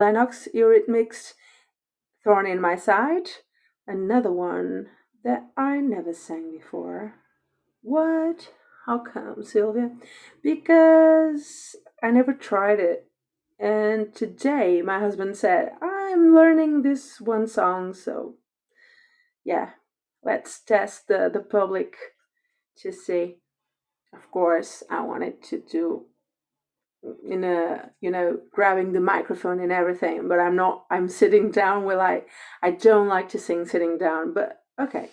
Lennox Eurythmics, Thorn in My Side. Another one that I never sang before. What? How come, Silvia? Because I never tried it. And today my husband said, I'm learning this one song, so yeah, let's test the, the public to see. Of course, I wanted to do in a you know grabbing the microphone and everything but i'm not i'm sitting down where i i don't like to sing sitting down but okay.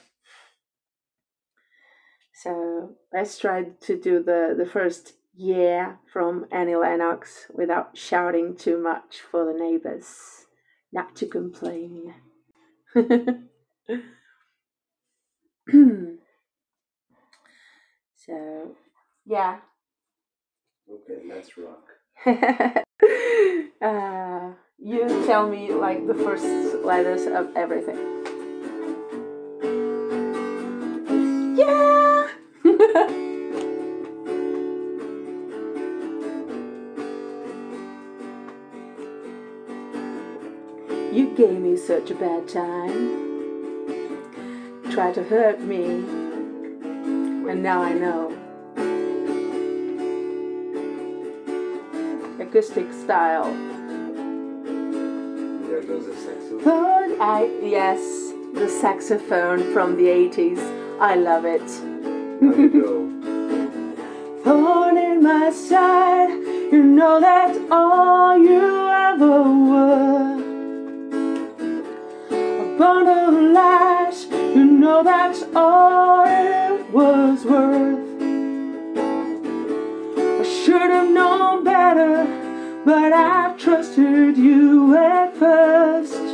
So let's try to do the the first yeah from annie lennox without shouting too much for the neighbors. Not to complain. So yeah Okay, let's rock. uh, you tell me like the first letters of everything. Yeah! you gave me such a bad time. Tried to hurt me, and now I know. Acoustic style. There goes the saxophone. I yes, the saxophone from the 80s. I love it. Thorn in my side, you know that's all you ever were. A bundle of lies, you know that's all it was worth. I should have known better but I've trusted you at first.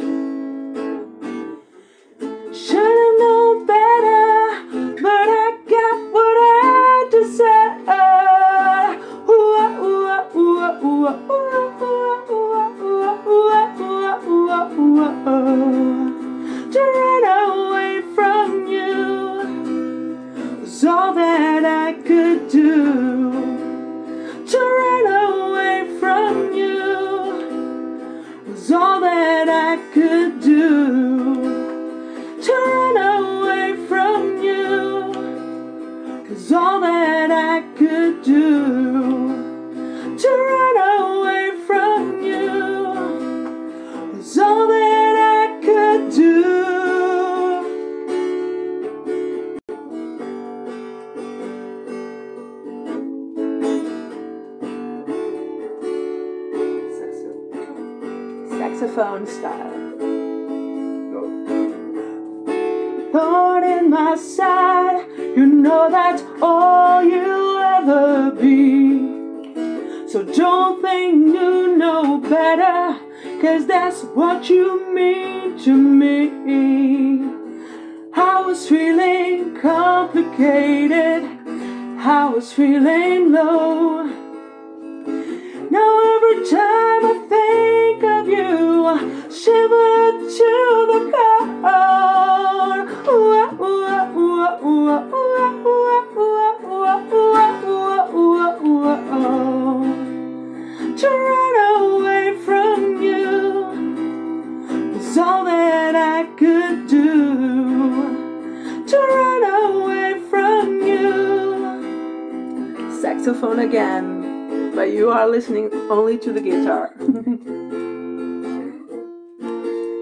Saxophone. Style. Thorn in my side. You know that's all you'll ever be. So don't think you know better, cause that's what you mean to me. I was feeling complicated, I was feeling low. Listening only to the guitar.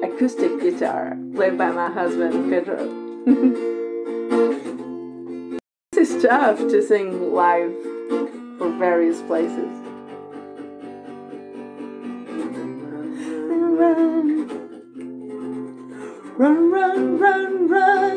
Acoustic guitar, played by my husband Pedro. this is tough to sing live for various places. Run, run, run, run. Run,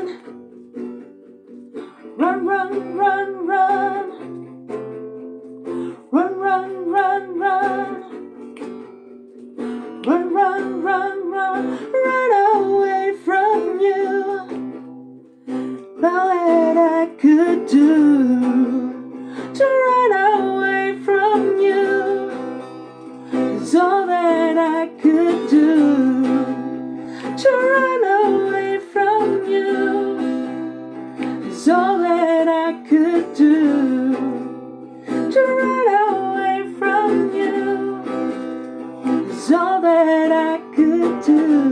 do.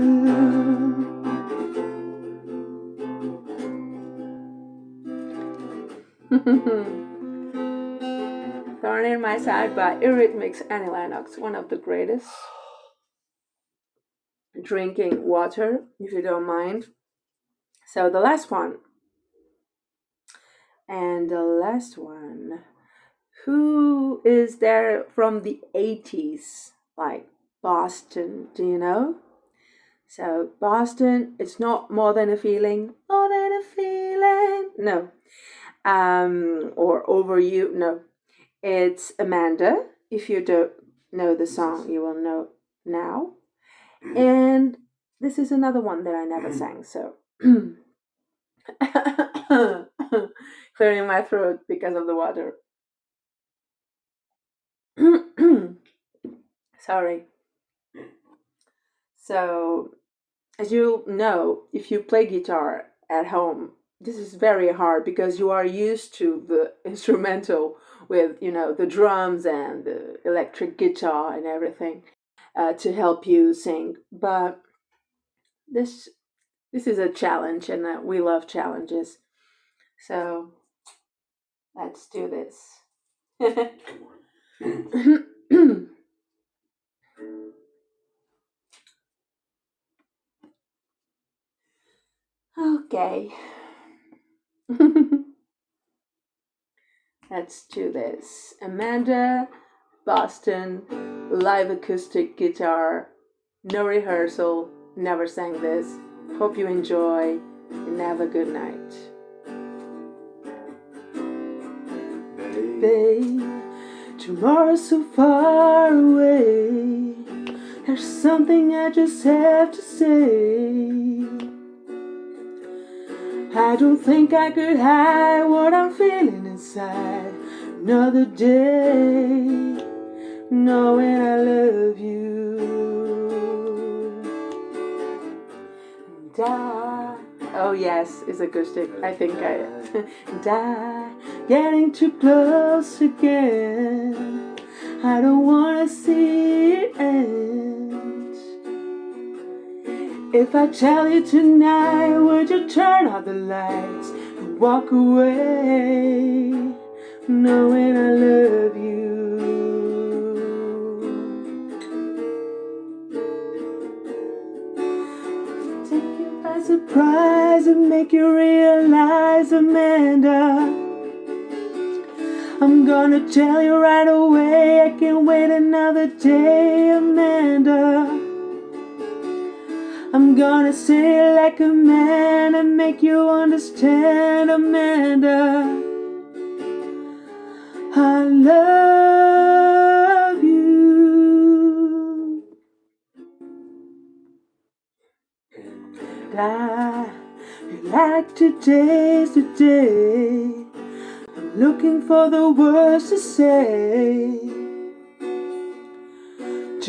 Thorn in My Side by Eurythmics Annie Lennox, one of the greatest. Drinking water, if you don't mind. So the last one. And the last one. Who is there from the 80s? Like Boston, do you know? So Boston, it's not more than a feeling, more than a feeling. No. Um, or over you, no. It's Amanda. If you don't know the song, you will know now. And this is another one that I never sang, so clearing my throat because of the water. Sorry. So, as you know, if you play guitar at home, this is very hard because you are used to the instrumental with, you know, the drums and the electric guitar and everything uh, to help you sing. But this this is a challenge, and uh, we love challenges. So let's do this. okay. let's do this. Amanda, Boston, live acoustic guitar, no rehearsal, never sang this. Hope you enjoy and have a good night. Babe, tomorrow's so far away. There's something I just have to say. I don't think I could hide what I'm feeling inside. Another day, knowing I love you. I, oh yes, it's acoustic. I think I. Die. Getting too close again. I don't wanna see it end. If I tell you tonight, would you turn out the lights and walk away, knowing I love you? Take you by surprise and make you realize, Amanda. I'm gonna tell you right away, I can't wait another day, Amanda. I'm gonna say like a man and make you understand, Amanda. I love you. And I like today's the day. I'm looking for the words to say.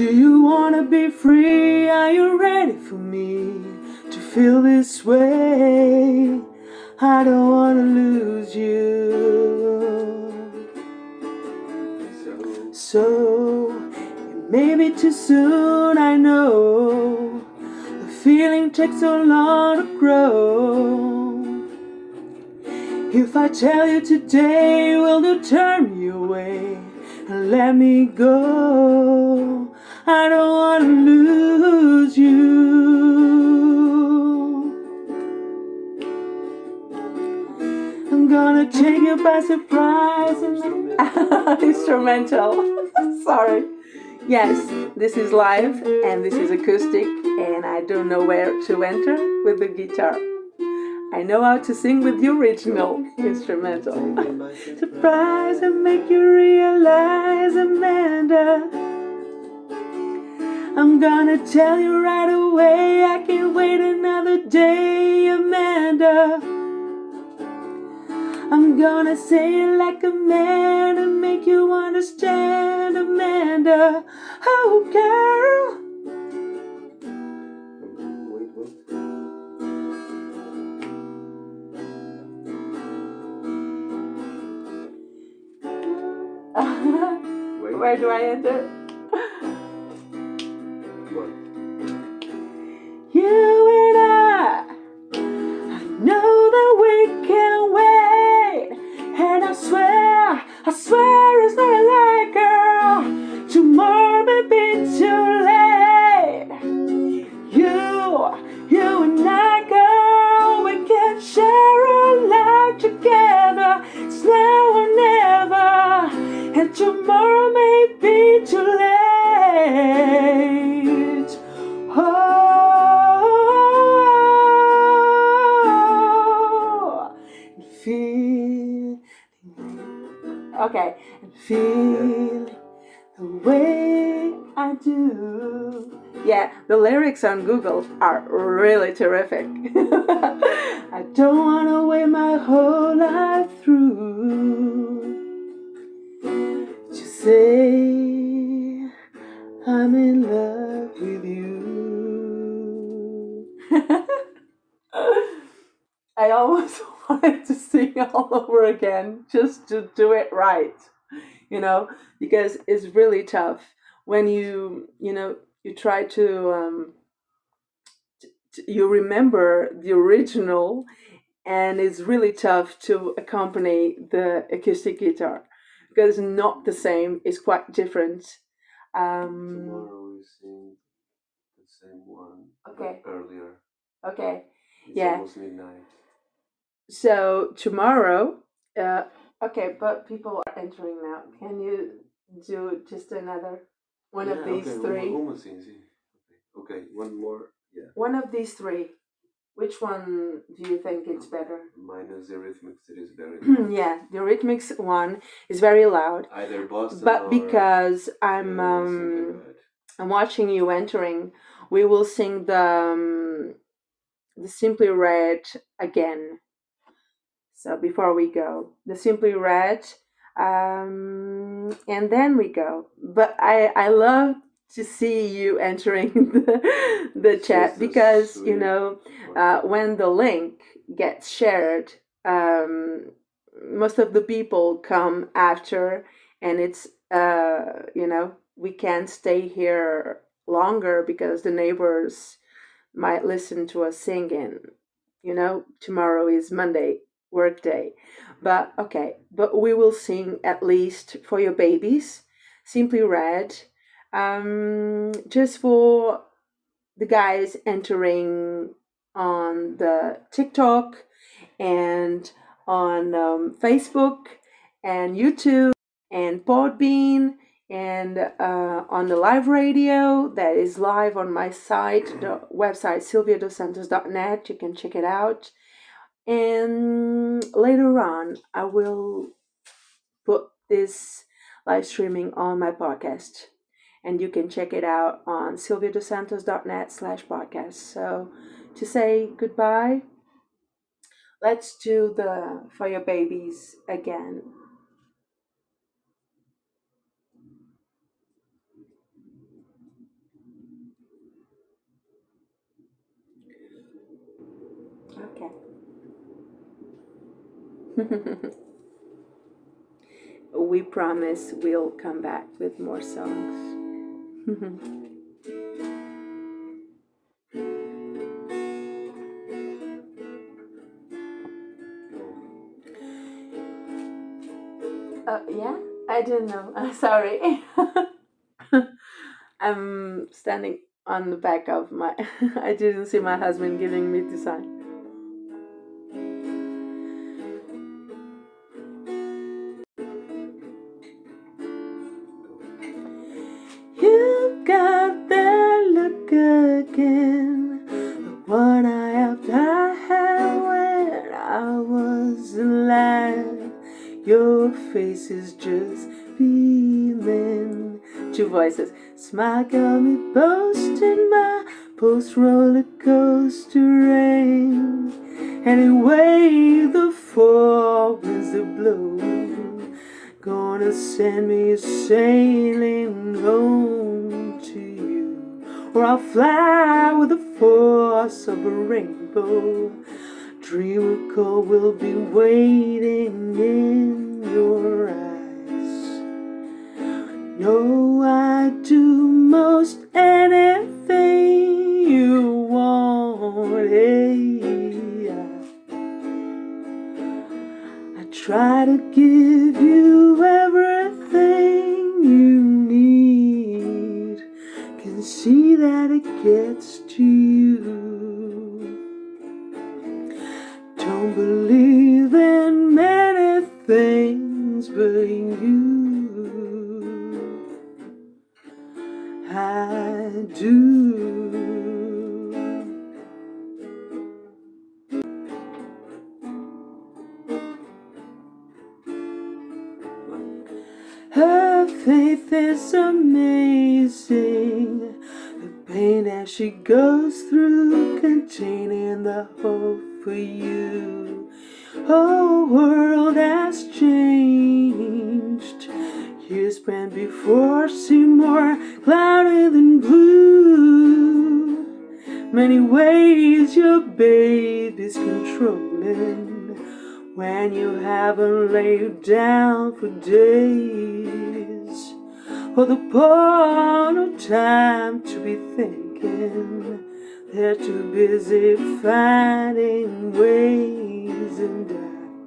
Do you wanna be free? Are you ready for me to feel this way? I don't wanna lose you. So, So, it may be too soon, I know. The feeling takes so long to grow. If I tell you today, will you turn me away let me go? I don't want to lose you. I'm gonna take you by surprise. Instrumental. Sorry. Yes, this is live and this is acoustic, and I don't know where to enter with the guitar. I know how to sing with the original instrumental. Surprise and make you realize, Amanda. I'm gonna tell you right away. I can't wait another day, Amanda. I'm gonna say it like a man and make you understand, Amanda. Oh, girl. Where do I end it? You enter? One. feel the way I do. Yeah, the lyrics on Google are really terrific. I don't want to wait my whole life through. Just say I'm in love with you. I almost wanted to sing all over again just to do it right, you know, because it's really tough when you, you know, you try to, um, t- you remember the original and it's really tough to accompany the acoustic guitar because it's not the same, it's quite different. Um, Tomorrow we sing the same one. Okay. Earlier. okay. It's Yeah. almost midnight. So tomorrow, uh, okay, but people are entering now. Can you do just another one of these okay, three? Uma, uma sim, sim. Okay. okay, one more. Yeah. One of these three. Which one do you think it's better? Minus the rhythmics, it is very. yeah, the Eurythmics one is very loud, Either Boston but or, because I'm we sing very um. I'm watching you entering, we will sing the um, the Simply Red again. So before we go, the Simply Red, um, and then we go. But I I love to see you entering the the chat because you know uh, when the link gets shared, um, most of the people come after, and it's uh, you know we can't stay here longer because the neighbors might listen to us singing. You know, tomorrow is Monday, work day, but okay, but we will sing at least for your babies, simply red, um, just for the guys entering on the TikTok and on um, Facebook and YouTube and Podbean and uh, on the live radio that is live on my site, the website silviadossantos.net. You can check it out. And later on, I will put this live streaming on my podcast and you can check it out on silviadossantos.net slash podcast. So to say goodbye, let's do the For Your Babies again. Okay. we promise we'll come back with more songs. Uh, yeah, I don't know. I'm sorry. I'm standing on the back of my. I didn't see my husband giving me the sign. Is just beaming. Two voices. Smile got me boasting my post roller coaster rain. Anyway, the four winds that blow gonna send me sailing home to you, or I'll fly with the force of a rainbow. Dream will be waiting in is amazing. The pain that she goes through, containing the hope for you. Whole world has changed. Years spent before seem more cloudy than blue. Many ways your baby's controlling when you haven't laid down for days. For the poor no time to be thinking, they're too busy finding ways and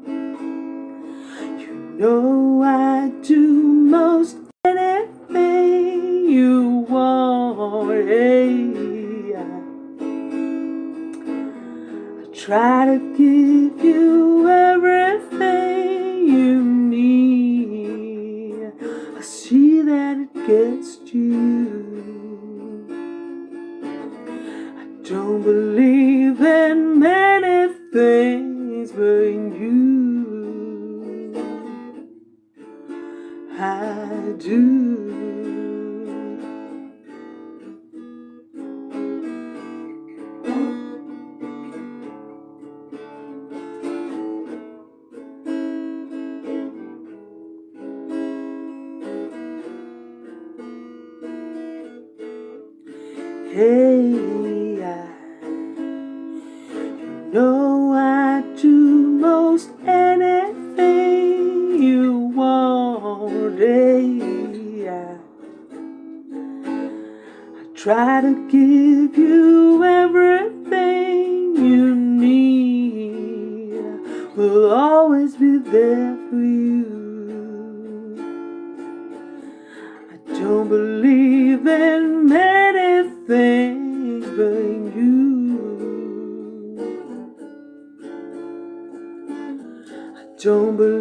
I, you know I do most anything you want. Hey, I, I try to give you everything Hey, I know I do most anything you want. Hey, I, I try to give you everything you need. We'll always be there for you. I don't believe in many don't believe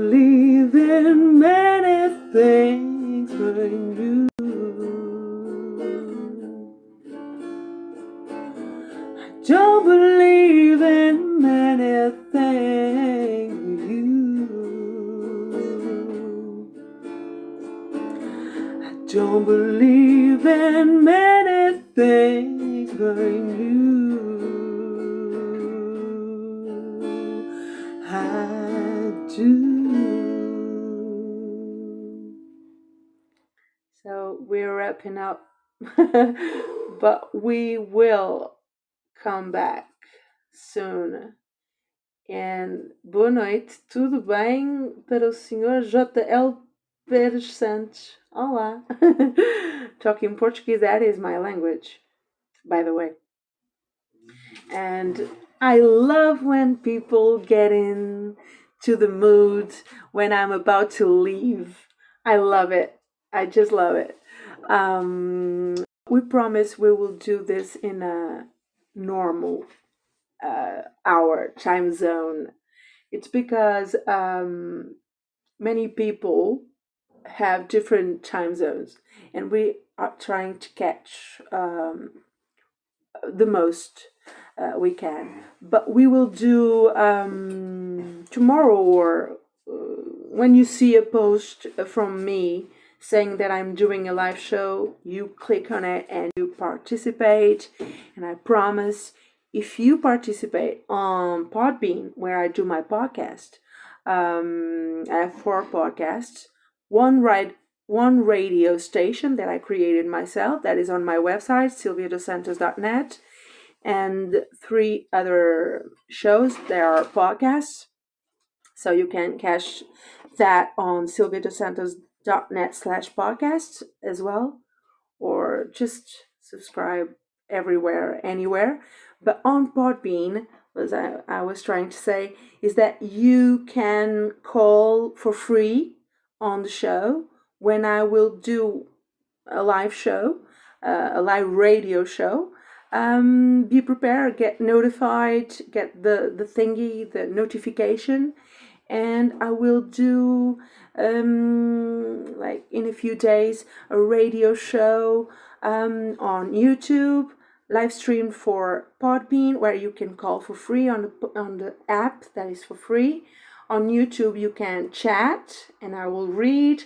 So we're wrapping up, but we will come back soon. And boa noite, tudo bem para o senhor JL Pérez Santos? Olá! Talking Portuguese, that is my language, by the way. And I love when people get in to the mood when I'm about to leave. I love it. I just love it. Um, we promise we will do this in a normal uh, hour time zone. It's because um, many people have different time zones, and we are trying to catch um, the most uh, we can. But we will do um, tomorrow or uh, when you see a post from me saying that I'm doing a live show, you click on it and you participate. And I promise if you participate on Podbean, where I do my podcast, um, I have four podcasts. One right, one radio station that I created myself that is on my website, silviadossantos.net, and three other shows that are podcasts. So you can catch that on silviadossantos.net slash podcasts as well, or just subscribe everywhere, anywhere. But on Podbean, as I, I was trying to say, is that you can call for free on the show when I will do a live show, uh, a live radio show. Um, be prepared, get notified, get the, the thingy, the notification, and I will do um, like in a few days a radio show um, on YouTube, live streamed for Podbean, where you can call for free on the on the app that is for free. On YouTube, you can chat, and I will read.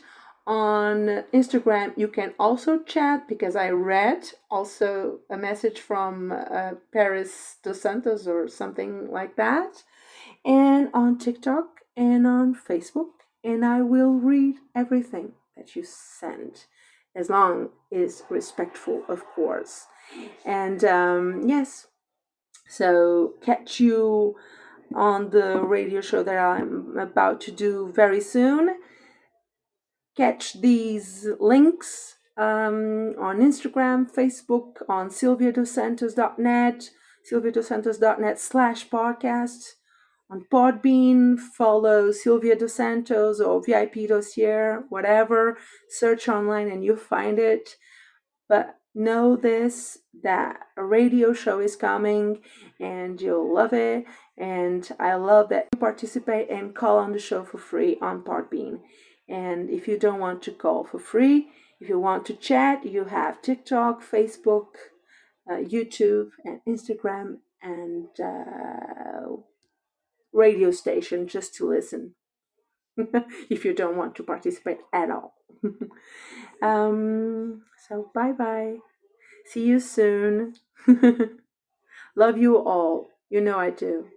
on Instagram, you can also chat because I read also a message from uh, Paris dos Santos or something like that, and on TikTok and on Facebook, and I will read everything that you send as long as respectful, of course. And um, yes, so catch you on the radio show that I'm about to do very soon. Catch these links um, on Instagram, Facebook, on silviadossantos.net, silviadossantos.net slash podcast. On Podbean, follow Silvia Dos Santos or VIP Dossier, whatever. Search online and you'll find it. But know this that a radio show is coming and you'll love it. And I love that you participate and call on the show for free on Podbean. And if you don't want to call for free, if you want to chat, you have TikTok, Facebook, uh, YouTube, and Instagram, and uh, radio station just to listen. if you don't want to participate at all. um, so, bye bye. See you soon. Love you all. You know I do.